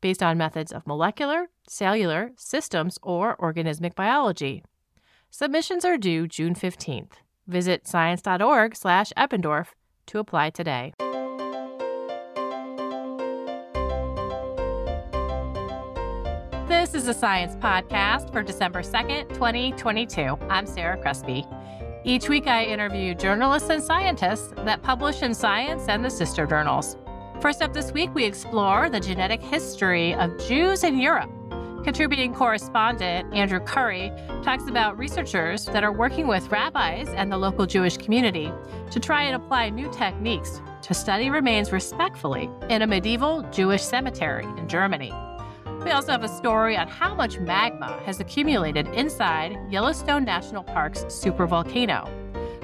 based on methods of molecular, cellular, systems, or organismic biology. Submissions are due June 15th. Visit science.org/eppendorf to apply today. This is a science podcast for December 2nd, 2022. I'm Sarah Crespi. Each week, I interview journalists and scientists that publish in Science and the sister journals. First up this week, we explore the genetic history of Jews in Europe. Contributing correspondent Andrew Curry talks about researchers that are working with rabbis and the local Jewish community to try and apply new techniques to study remains respectfully in a medieval Jewish cemetery in Germany. We also have a story on how much magma has accumulated inside Yellowstone National Park's supervolcano.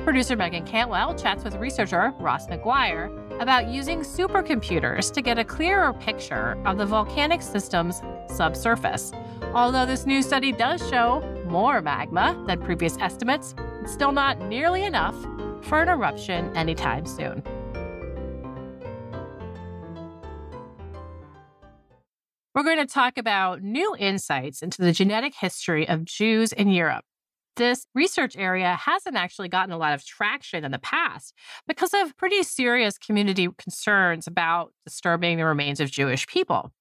Producer Meagan Cantwell chats with researcher Ross Maguire about using supercomputers to get a clearer picture of the volcanic system's subsurface. Although this new study does show more magma than previous estimates, it's still not nearly enough for an eruption anytime soon. We're going to talk about new insights into the genetic history of Jews in Europe. This research area hasn't actually gotten a lot of traction in the past because of pretty serious community concerns about disturbing the remains of Jewish people.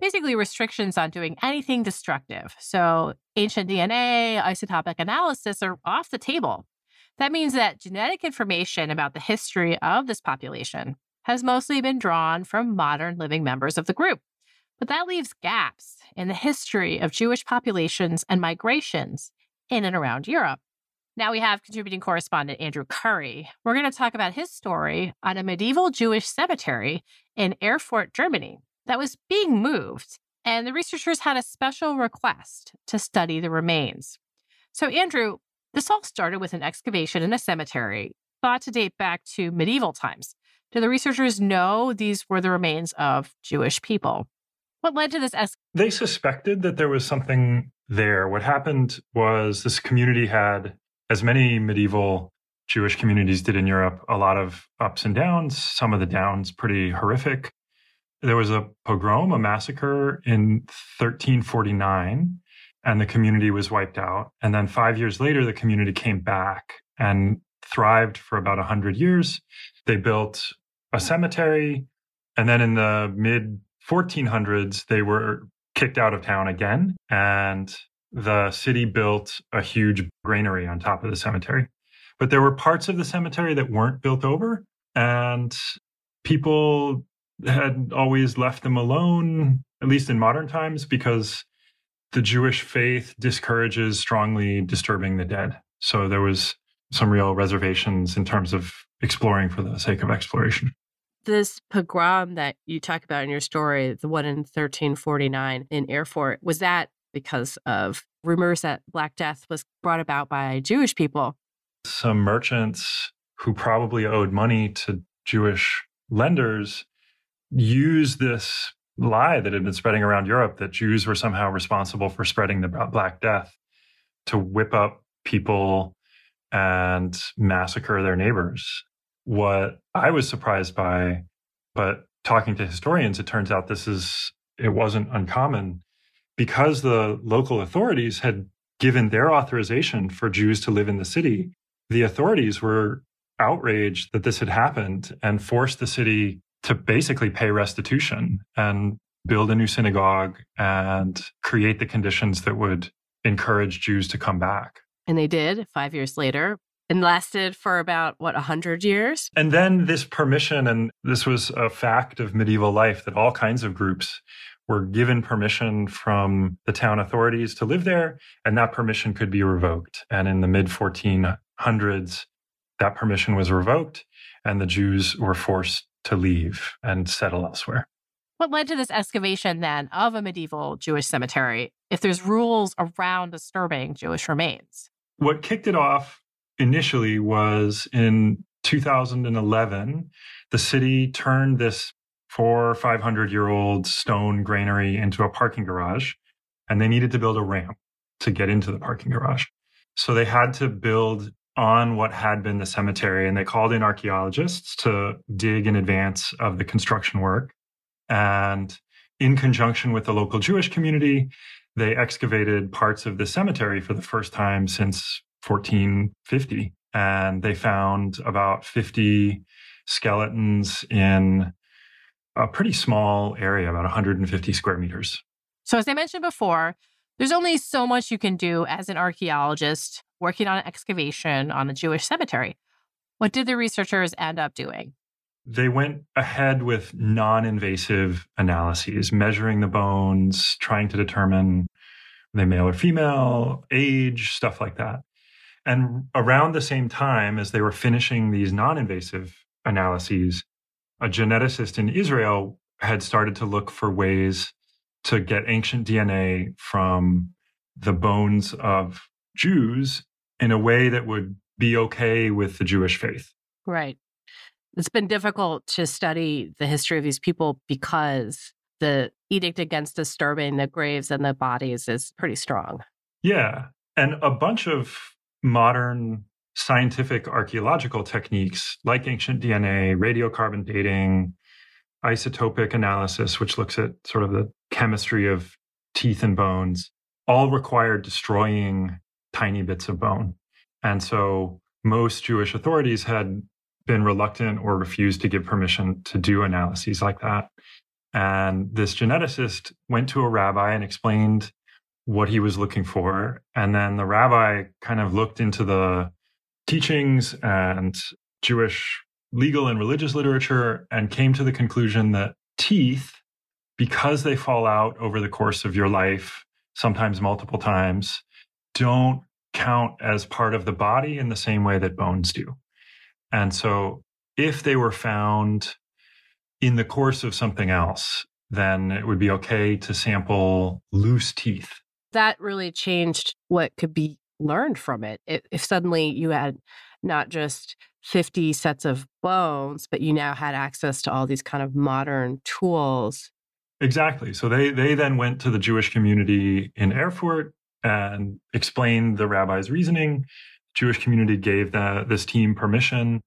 Basically, restrictions on doing anything destructive. So, ancient DNA, isotopic analysis are off the table. That means that genetic information about the history of this population has mostly been drawn from modern living members of the group. But that leaves gaps in the history of Jewish populations and migrations in and around Europe. Now we have contributing correspondent Andrew Curry. We're going to talk about his story on a medieval Jewish cemetery in Erfurt, Germany, that was being moved, and the researchers had a special request to study the remains. So, Andrew, this all started with an excavation in a cemetery thought to date back to medieval times. Do the researchers know these were the remains of Jewish people? What led to this? Es- they suspected that there was something there. What happened was this community had, as many medieval Jewish communities did in Europe, a lot of ups and downs, some of the downs pretty horrific. There was a pogrom, a massacre in 1349, and the community was wiped out. And then five years later, the community came back and thrived for about 100 years. They built a cemetery. And then in the mid 1400s, they were kicked out of town again, and the city built a huge granary on top of the cemetery. But there were parts of the cemetery that weren't built over, and people had always left them alone, at least in modern times, because the Jewish faith discourages strongly disturbing the dead. So there was some real reservations in terms of exploring for the sake of exploration this pogrom that you talk about in your story, the one in 1349 in Erfurt, was that because of rumors that Black Death was brought about by Jewish people? Some merchants who probably owed money to Jewish lenders used this lie that had been spreading around Europe that Jews were somehow responsible for spreading the Black Death to whip up people and massacre their neighbors. What I was surprised by, but talking to historians, it turns out this is, it wasn't uncommon because the local authorities had given their authorization for Jews to live in the city. The authorities were outraged that this had happened and forced the city to basically pay restitution. And build a new synagogue and create the conditions that would encourage Jews to come back. And they did five years later and lasted for about, what, 100 years? And then this permission, and this was a fact of medieval life that all kinds of groups were given permission from the town authorities to live there, and that permission could be revoked. And in the mid 1400s, that permission was revoked, and the Jews were forced to leave and settle elsewhere. What led to this excavation then of a medieval Jewish cemetery if there's rules around disturbing Jewish remains? What kicked it off initially was in 2011, the city turned this four or 500 year old stone granary into a parking garage, and they needed to build a ramp to get into the parking garage. So they had to build on what had been the cemetery, and they called in archaeologists to dig in advance of the construction work. And in conjunction with the local Jewish community, they excavated parts of the cemetery for the first time since 1450. And they found about 50 skeletons in a pretty small area, about 150 square meters. So, as I mentioned before, there's only so much you can do as an archaeologist working on an excavation on a Jewish cemetery. What did the researchers end up doing? They went ahead with non invasive analyses, measuring the bones, trying to determine they male or female, age, stuff like that. And around the same time as they were finishing these non invasive analyses, a geneticist in Israel had started to look for ways to get ancient DNA from the bones of Jews in a way that would be okay with the Jewish faith. Right. It's been difficult to study the history of these people because the edict against disturbing the graves and the bodies is pretty strong. Yeah. And a bunch of modern scientific archaeological techniques like ancient DNA, radiocarbon dating, isotopic analysis, which looks at sort of the chemistry of teeth and bones, all require destroying tiny bits of bone. And so most Jewish authorities had been reluctant or refused to give permission to do analyses like that. And this geneticist went to a rabbi and explained what he was looking for. And then the rabbi kind of looked into the teachings and Jewish legal and religious literature and came to the conclusion that teeth, because they fall out over the course of your life, sometimes multiple times, don't count as part of the body in the same way that bones do. And so if they were found in the course of something else, then it would be okay to sample loose teeth that really changed what could be learned from it. If suddenly you had not just 50 sets of bones, but you now had access to all these kind of modern tools. Exactly. So they they then went to the Jewish community in Erfurt and explained the rabbi's reasoning. Jewish community gave the, this team permission,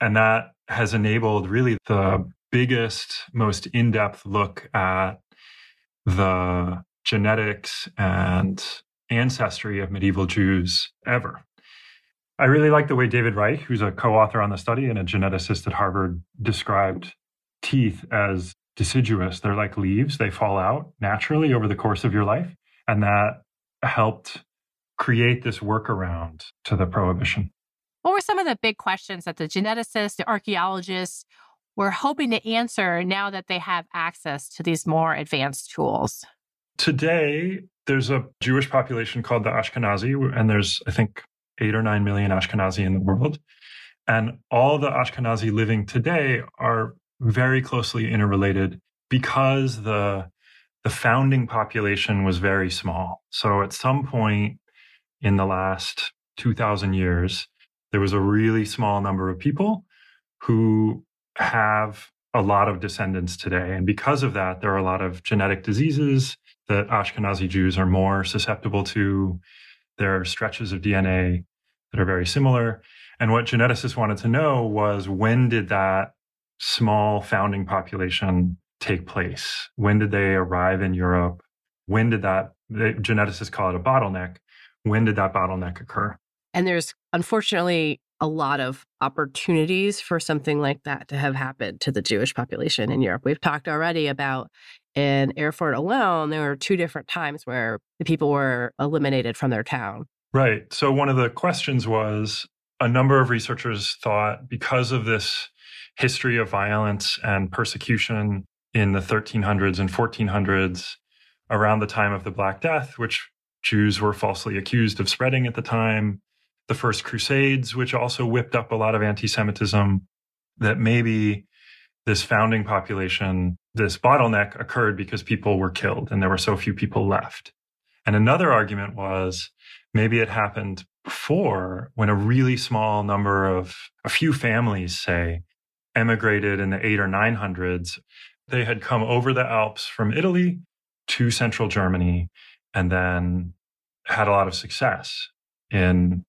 and that has enabled really the biggest, most in-depth look at the genetics and ancestry of medieval Jews ever. I really like the way David Reich, who's a co author on the study and a geneticist at Harvard, described teeth as deciduous. They're like leaves, they fall out naturally over the course of your life. And that helped create this workaround to the prohibition. What were some of the big questions that the geneticists, the archaeologists were hoping to answer now that they have access to these more advanced tools? Today, there's a Jewish population called the Ashkenazi, and there's, I think, eight or nine million Ashkenazi in the world. And all the Ashkenazi living today are very closely interrelated because the the founding population was very small. So at some point in the last 2000 years, there was a really small number of people who have a lot of descendants today. And because of that, there are a lot of genetic diseases that Ashkenazi Jews are more susceptible to. There are stretches of DNA that are very similar. And what geneticists wanted to know was when did that small founding population take place? When did they arrive in Europe? When did that, the geneticists call it a bottleneck. When did that bottleneck occur? And there's unfortunately a lot of opportunities for something like that to have happened to the Jewish population in Europe. We've talked already about in Erfurt alone, there were two different times where the people were eliminated from their town. Right. So one of the questions was a number of researchers thought because of this history of violence and persecution in the 1300s and 1400s around the time of the Black Death, which Jews were falsely accused of spreading at the time, the First Crusades, which also whipped up a lot of anti Semitism, that maybe this founding population, this bottleneck occurred because people were killed and there were so few people left. And another argument was maybe it happened before when a really small number of a few families, say, emigrated in the eight or nine hundreds. They had come over the Alps from Italy to central Germany and then had a lot of success in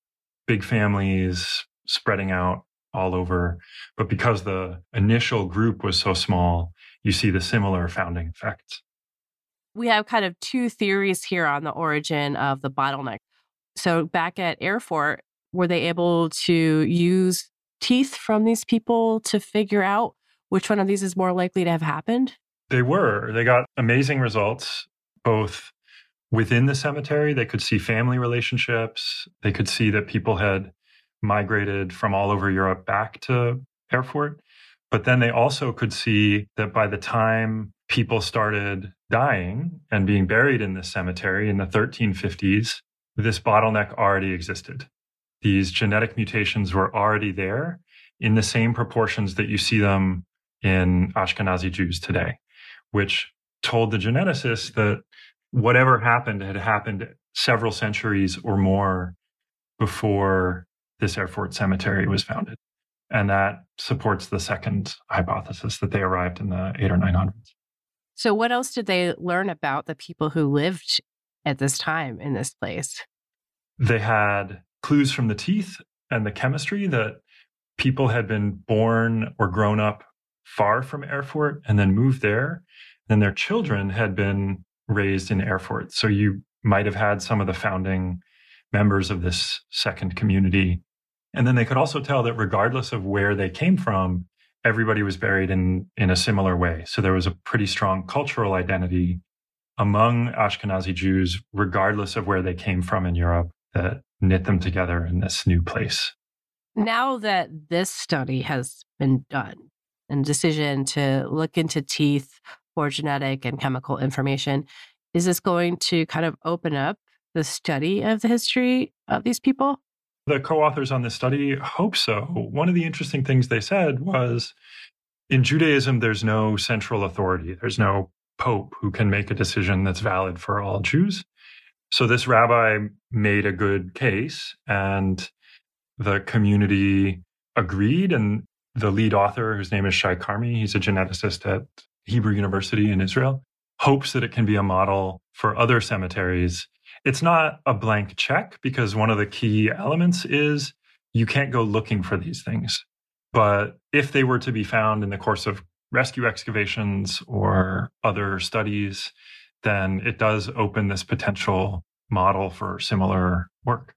big families spreading out all over. But because the initial group was so small, you see the similar founding effects. We have kind of two theories here on the origin of the bottleneck. So, back at Erfurt, were they able to use teeth from these people to figure out which one of these is more likely to have happened? They were. They got amazing results, both within the cemetery. They could see family relationships. They could see that people had migrated from all over Europe back to Erfurt. But then they also could see that by the time people started dying and being buried in this cemetery in the 1350s, this bottleneck already existed. These genetic mutations were already there in the same proportions that you see them in Ashkenazi Jews today, which told the geneticists that whatever happened had happened several centuries or more before this Erfurt cemetery was founded. And that supports the second hypothesis that they arrived in the eight or nine hundreds. So, what else did they learn about the people who lived at this time in this place? They had clues from the teeth and the chemistry that people had been born or grown up far from Erfurt and then moved there. And their children had been raised in Erfurt. So you might have had some of the founding members of this second community. And then they could also tell that regardless of where they came from, everybody was buried in, in a similar way. So there was a pretty strong cultural identity among Ashkenazi Jews, regardless of where they came from in Europe, that knit them together in this new place. Now that this study has been done and decision to look into teeth for genetic and chemical information. Is this going to kind of open up the study of the history of these people? The co authors on this study hope so. One of the interesting things they said was in Judaism, there's no central authority, there's no pope who can make a decision that's valid for all Jews. So this rabbi made a good case, and the community agreed. And the lead author, whose name is Shai Carmi, he's a geneticist at Hebrew University in Israel, hopes that it can be a model for other cemeteries. It's not a blank check because one of the key elements is you can't go looking for these things. But if they were to be found in the course of rescue excavations or other studies, then it does open this potential model for similar work.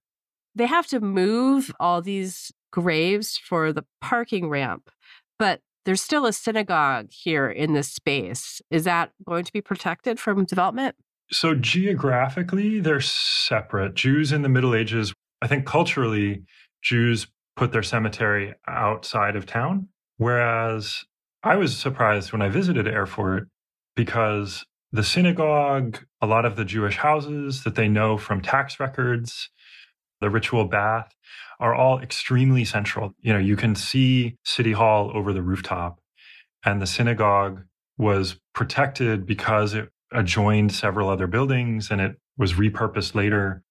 They have to move all these graves for the parking ramp, but there's still a synagogue here in this space. Is that going to be protected from development? So, geographically, they're separate. Jews in the Middle Ages, I think culturally, Jews put their cemetery outside of town. Whereas I was surprised when I visited Erfurt because the synagogue, a lot of the Jewish houses that they know from tax records, the ritual bath, are all extremely central. You know, you can see City Hall over the rooftop, and the synagogue was protected because it adjoined several other buildings and it was repurposed later.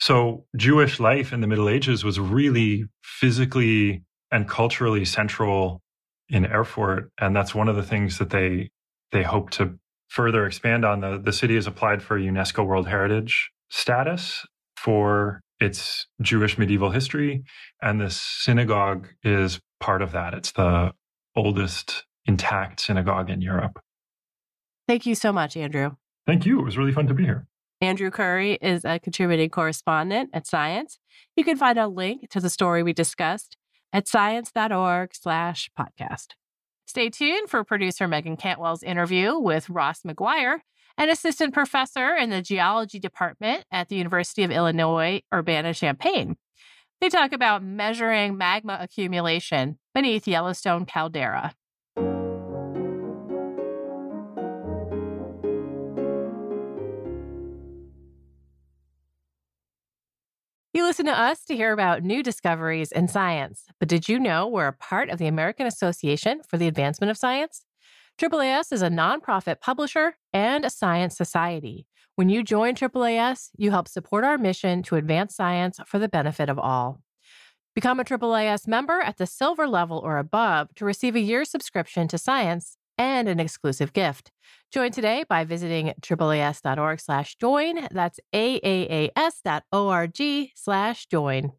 So, Jewish life in the Middle Ages was really physically and culturally central in Erfurt. And that's one of the things that they they hope to further expand on. The, the city has applied for UNESCO World Heritage status for its Jewish medieval history, and the synagogue is part of that. It's the oldest intact synagogue in Europe. Thank you so much, Andrew. Thank you. It was really fun to be here. Andrew Curry is a contributing correspondent at Science. You can find a link to the story we discussed at science.org slash podcast. Stay tuned for producer Meagan Cantwell's interview with Ross Maguire, an assistant professor in the geology department at the University of Illinois Urbana-Champaign. They talk about measuring magma accumulation beneath Yellowstone caldera. You listen to us to hear about new discoveries in science, but did you know we're a part of the American Association for the Advancement of Science? AAAS is a nonprofit publisher and a science society. When you join AAAS, you help support our mission to advance science for the benefit of all. Become a AAAS member at the silver level or above to receive a year's subscription to science and an exclusive gift. Join today by visiting AAAS.org slash join. That's AAAS.org slash join.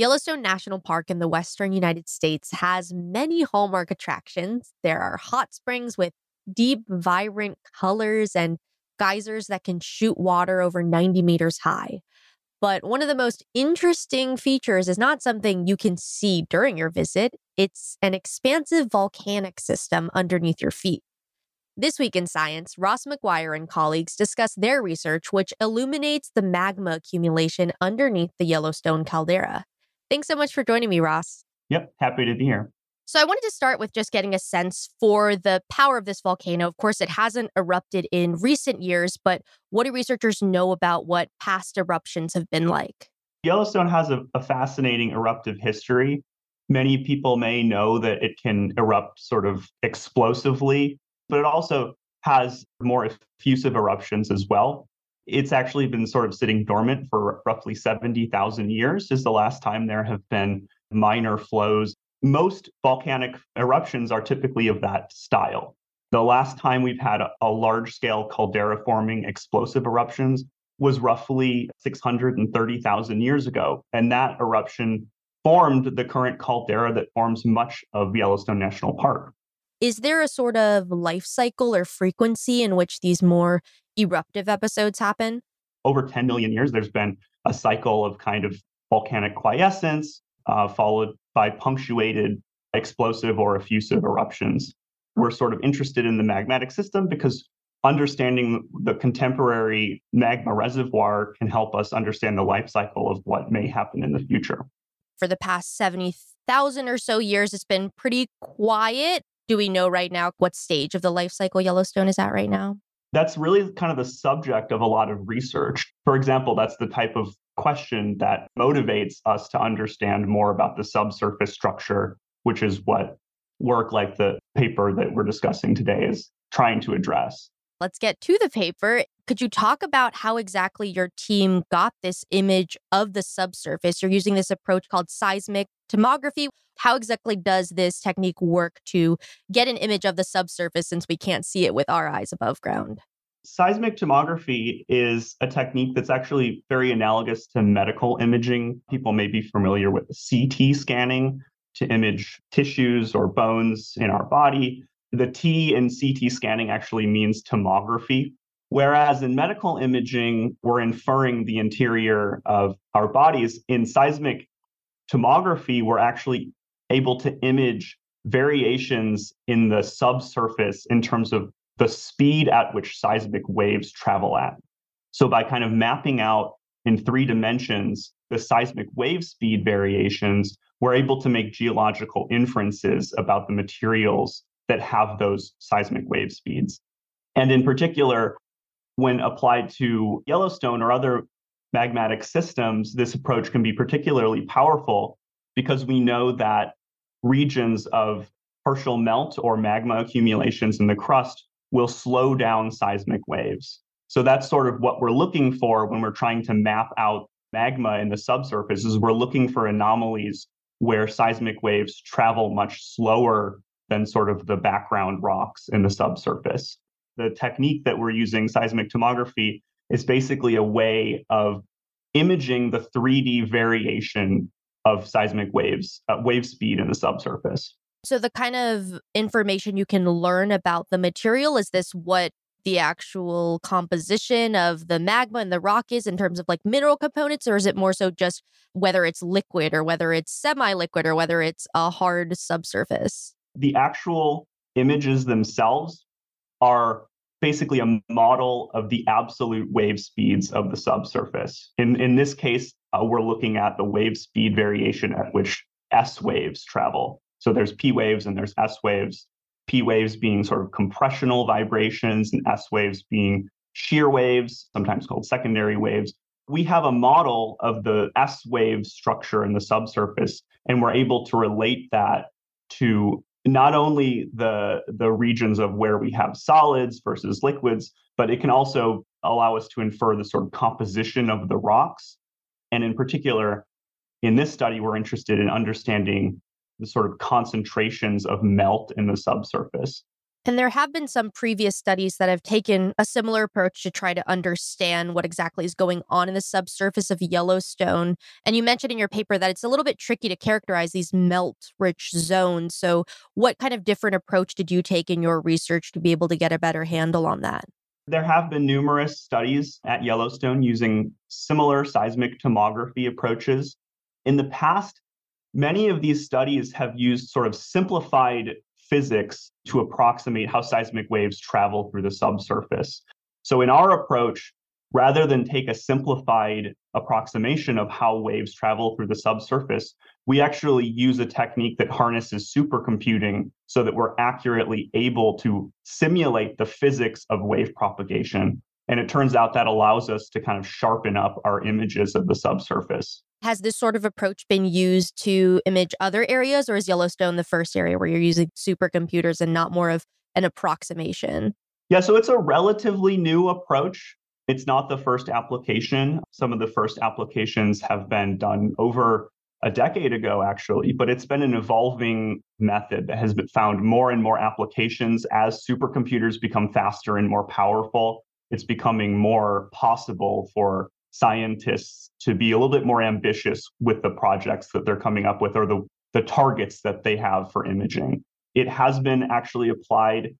Yellowstone National Park in the western United States has many hallmark attractions. There are hot springs with deep, vibrant colors and geysers that can shoot water over 90 meters high. But one of the most interesting features is not something you can see during your visit, it's an expansive volcanic system underneath your feet. This week in science, Ross Maguire and colleagues discuss their research, which illuminates the magma accumulation underneath the Yellowstone caldera. Thanks so much for joining me, Ross. Yep, happy to be here. So, I wanted to start with just getting a sense for the power of this volcano. Of course, it hasn't erupted in recent years, but what do researchers know about what past eruptions have been like? Yellowstone has a, a fascinating eruptive history. Many people may know that it can erupt sort of explosively, but it also has more effusive eruptions as well. It's actually been sort of sitting dormant for roughly 70,000 years, is the last time there have been minor flows most volcanic eruptions are typically of that style. The last time we've had a, a large scale caldera forming explosive eruptions was roughly 630,000 years ago. And that eruption formed the current caldera that forms much of Yellowstone National Park. Is there a sort of life cycle or frequency in which these more eruptive episodes happen? Over 10 million years, there's been a cycle of kind of volcanic quiescence, uh, followed by punctuated explosive or effusive eruptions. We're sort of interested in the magmatic system because understanding the contemporary magma reservoir can help us understand the life cycle of what may happen in the future. For the past 70,000 or so years, it's been pretty quiet. Do we know right now what stage of the life cycle Yellowstone is at right now? That's really kind of the subject of a lot of research. For example, that's the type of question that motivates us to understand more about the subsurface structure, which is what work like the paper that we're discussing today is trying to address. Let's get to the paper. Could you talk about how exactly your team got this image of the subsurface? You're using this approach called seismic tomography. How exactly does this technique work to get an image of the subsurface since we can't see it with our eyes above ground? Seismic tomography is a technique that's actually very analogous to medical imaging. People may be familiar with CT scanning to image tissues or bones in our body. The T in CT scanning actually means tomography. Whereas in medical imaging, we're inferring the interior of our bodies. In seismic tomography, we're actually able to image variations in the subsurface in terms of the speed at which seismic waves travel at. So, by kind of mapping out in three dimensions the seismic wave speed variations, we're able to make geological inferences about the materials that have those seismic wave speeds. And in particular, when applied to Yellowstone or other magmatic systems, this approach can be particularly powerful because we know that regions of partial melt or magma accumulations in the crust will slow down seismic waves. So that's sort of what we're looking for when we're trying to map out magma in the subsurface is we're looking for anomalies where seismic waves travel much slower than sort of the background rocks in the subsurface. The technique that we're using, seismic tomography, is basically a way of imaging the 3D variation of seismic waves, uh, wave speed in the subsurface. So, the kind of information you can learn about the material is this what the actual composition of the magma and the rock is in terms of like mineral components, or is it more so just whether it's liquid or whether it's semi liquid or whether it's a hard subsurface? The actual images themselves are basically a model of the absolute wave speeds of the subsurface. In, in this case, uh, we're looking at the wave speed variation at which S waves travel. So there's P waves and there's S waves. P waves being sort of compressional vibrations and S waves being shear waves, sometimes called secondary waves. We have a model of the S wave structure in the subsurface, and we're able to relate that to not only the the regions of where we have solids versus liquids, but it can also allow us to infer the sort of composition of the rocks. And in particular, in this study, we're interested in understanding the sort of concentrations of melt in the subsurface. And there have been some previous studies that have taken a similar approach to try to understand what exactly is going on in the subsurface of Yellowstone. And you mentioned in your paper that it's a little bit tricky to characterize these melt rich zones. So, what kind of different approach did you take in your research to be able to get a better handle on that? There have been numerous studies at Yellowstone using similar seismic tomography approaches. In the past, many of these studies have used sort of simplified physics to approximate how seismic waves travel through the subsurface. So, in our approach, rather than take a simplified approximation of how waves travel through the subsurface, we actually use a technique that harnesses supercomputing so that we're accurately able to simulate the physics of wave propagation. And it turns out that allows us to kind of sharpen up our images of the subsurface. Has this sort of approach been used to image other areas, or is Yellowstone the first area where you're using supercomputers and not more of an approximation? Yeah, so it's a relatively new approach. It's not the first application. Some of the first applications have been done over a decade ago, actually, but it's been an evolving method that has been found more and more applications as supercomputers become faster and more powerful. It's becoming more possible for scientists to be a little bit more ambitious with the projects that they're coming up with or the, the targets that they have for imaging. It has been actually applied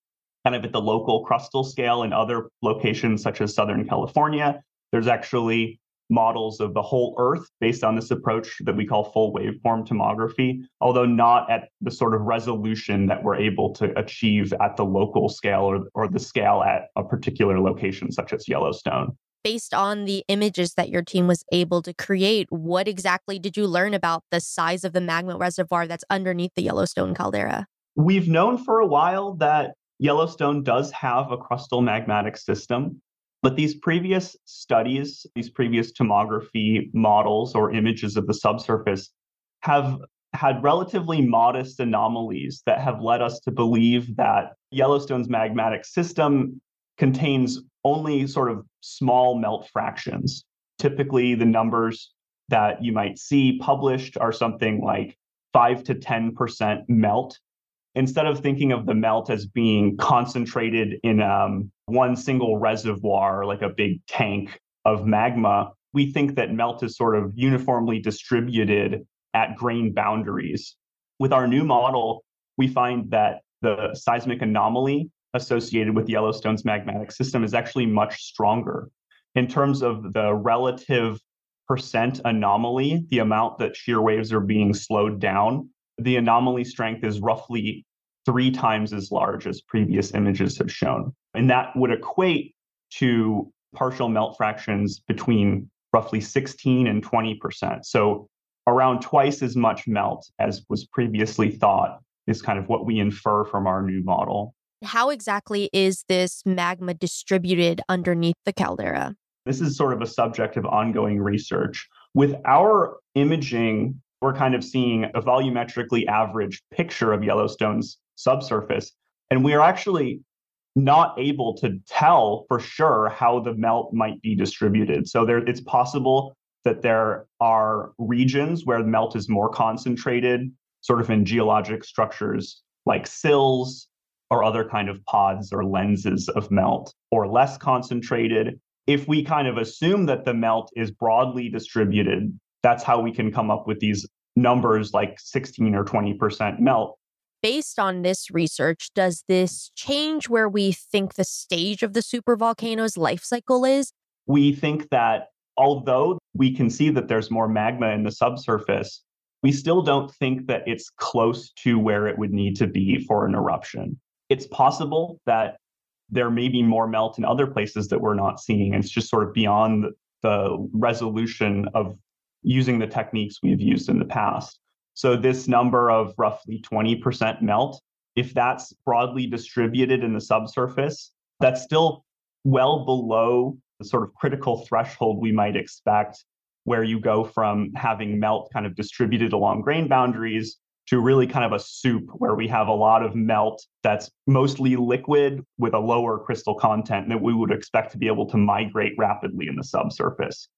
kind of at the local crustal scale in other locations such as Southern California. There's actually models of the whole Earth based on this approach that we call full waveform tomography, although not at the sort of resolution that we're able to achieve at the local scale or, or the scale at a particular location, such as Yellowstone based on the images that your team was able to create, what exactly did you learn about the size of the magma reservoir that's underneath the Yellowstone caldera? We've known for a while that Yellowstone does have a crustal magmatic system, but these previous studies, these previous tomography models or images of the subsurface have had relatively modest anomalies that have led us to believe that Yellowstone's magmatic system contains only sort of small melt fractions. Typically, the numbers that you might see published are something like 5 to 10% melt. Instead of thinking of the melt as being concentrated in um, one single reservoir, like a big tank of magma, we think that melt is sort of uniformly distributed at grain boundaries. With our new model, we find that the seismic anomaly associated with Yellowstone's magmatic system is actually much stronger. In terms of the relative percent anomaly, the amount that shear waves are being slowed down, the anomaly strength is roughly three times as large as previous images have shown. And that would equate to partial melt fractions between roughly 16 and 20%. So around twice as much melt as was previously thought is kind of what we infer from our new model. How exactly is this magma distributed underneath the caldera? This is sort of a subject of ongoing research. With our imaging, we're kind of seeing a volumetrically average picture of Yellowstone's subsurface. And we are actually not able to tell for sure how the melt might be distributed. So there, it's possible that there are regions where the melt is more concentrated, sort of in geologic structures like sills or other kind of pods or lenses of melt or less concentrated. If we kind of assume that the melt is broadly distributed, that's how we can come up with these numbers like 16 or 20% melt. based on this research, does this change where we think the stage of the supervolcano's life cycle is? We think that although we can see that there's more magma in the subsurface, we still don't think that it's close to where it would need to be for an eruption. It's possible that there may be more melt in other places that we're not seeing. It's just sort of beyond the resolution of using the techniques we've used in the past. So, this number of roughly 20% melt, if that's broadly distributed in the subsurface, that's still well below the sort of critical threshold we might expect, where you go from having melt kind of distributed along grain boundaries to really kind of a soup where we have a lot of melt that's mostly liquid with a lower crystal content that we would expect to be able to migrate rapidly in the subsurface.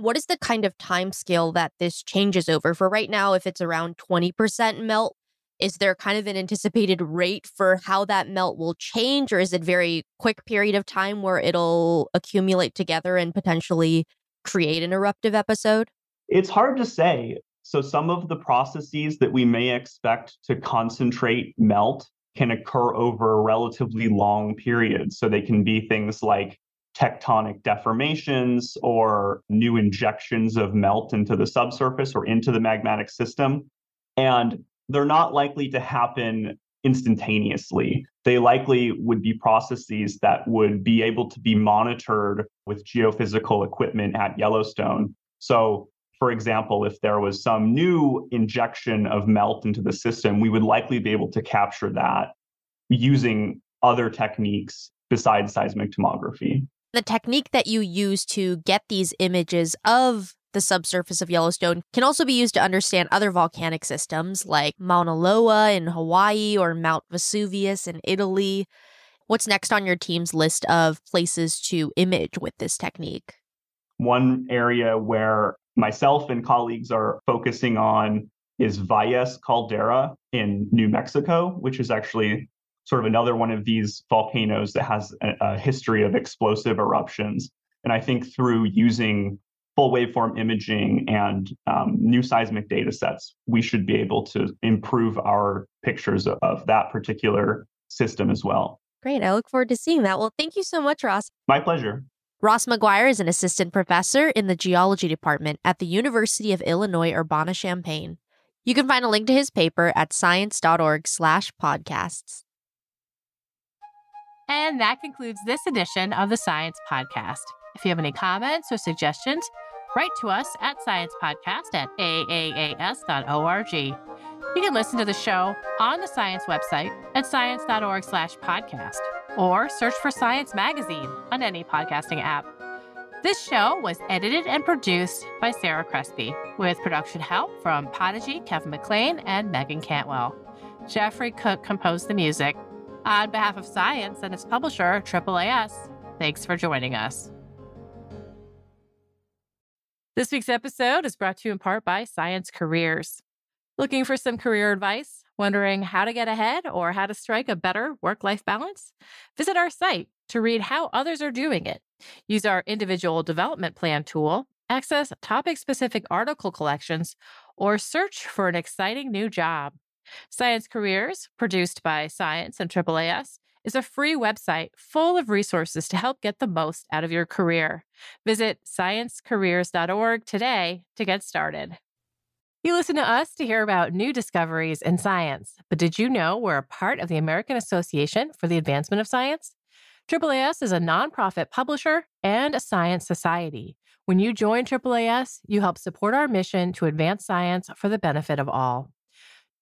What is the kind of time scale that this changes over? For right now, if it's around 20% melt, is there kind of an anticipated rate for how that melt will change, or is it very quick period of time where it'll accumulate together and potentially create an eruptive episode? It's hard to say. So, some of the processes that we may expect to concentrate melt can occur over relatively long periods. So, they can be things like tectonic deformations or new injections of melt into the subsurface or into the magmatic system. And they're not likely to happen instantaneously. They likely would be processes that would be able to be monitored with geophysical equipment at Yellowstone. So, for example, if there was some new injection of melt into the system, we would likely be able to capture that using other techniques besides seismic tomography. The technique that you use to get these images of the subsurface of Yellowstone can also be used to understand other volcanic systems like Mauna Loa in Hawaii or Mount Vesuvius in Italy. What's next on your team's list of places to image with this technique? One area where myself and colleagues are focusing on is Valles Caldera in New Mexico, which is actually sort of another one of these volcanoes that has a, a history of explosive eruptions. And I think through using full waveform imaging and um, new seismic data sets, we should be able to improve our pictures of, of that particular system as well. Great. I look forward to seeing that. Well, thank you so much, Ross. My pleasure. Ross Maguire is an assistant professor in the geology department at the University of Illinois Urbana-Champaign. You can find a link to his paper at science.org/podcasts. And that concludes this edition of the Science Podcast. If you have any comments or suggestions, write to us at sciencepodcast at aaas.org. You can listen to the show on the science website at science.org slash podcast or search for Science Magazine on any podcasting app. This show was edited and produced by Sarah Crespi with production help from Podigy, Kevin McLean, and Meagan Cantwell. Jeffrey Cook composed the music. On behalf of Science and its publisher, AAAS, thanks for joining us. This week's episode is brought to you in part by Science Careers. Looking for some career advice? Wondering how to get ahead or how to strike a better work life balance? Visit our site to read how others are doing it. Use our individual development plan tool, access topic specific article collections, or search for an exciting new job. Science Careers, produced by Science and AAAS, is a free website full of resources to help get the most out of your career. Visit sciencecareers.org today to get started. You listen to us to hear about new discoveries in science, but did you know we're a part of the American Association for the Advancement of Science? AAAS is a nonprofit publisher and a science society. When you join AAAS, you help support our mission to advance science for the benefit of all.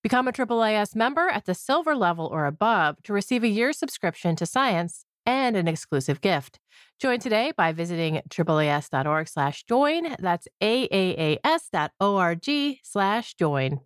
Become a AAAS member at the silver level or above to receive a year's subscription to science and an exclusive gift. Join today by visiting AAAS.org slash join. That's AAAS.org slash join.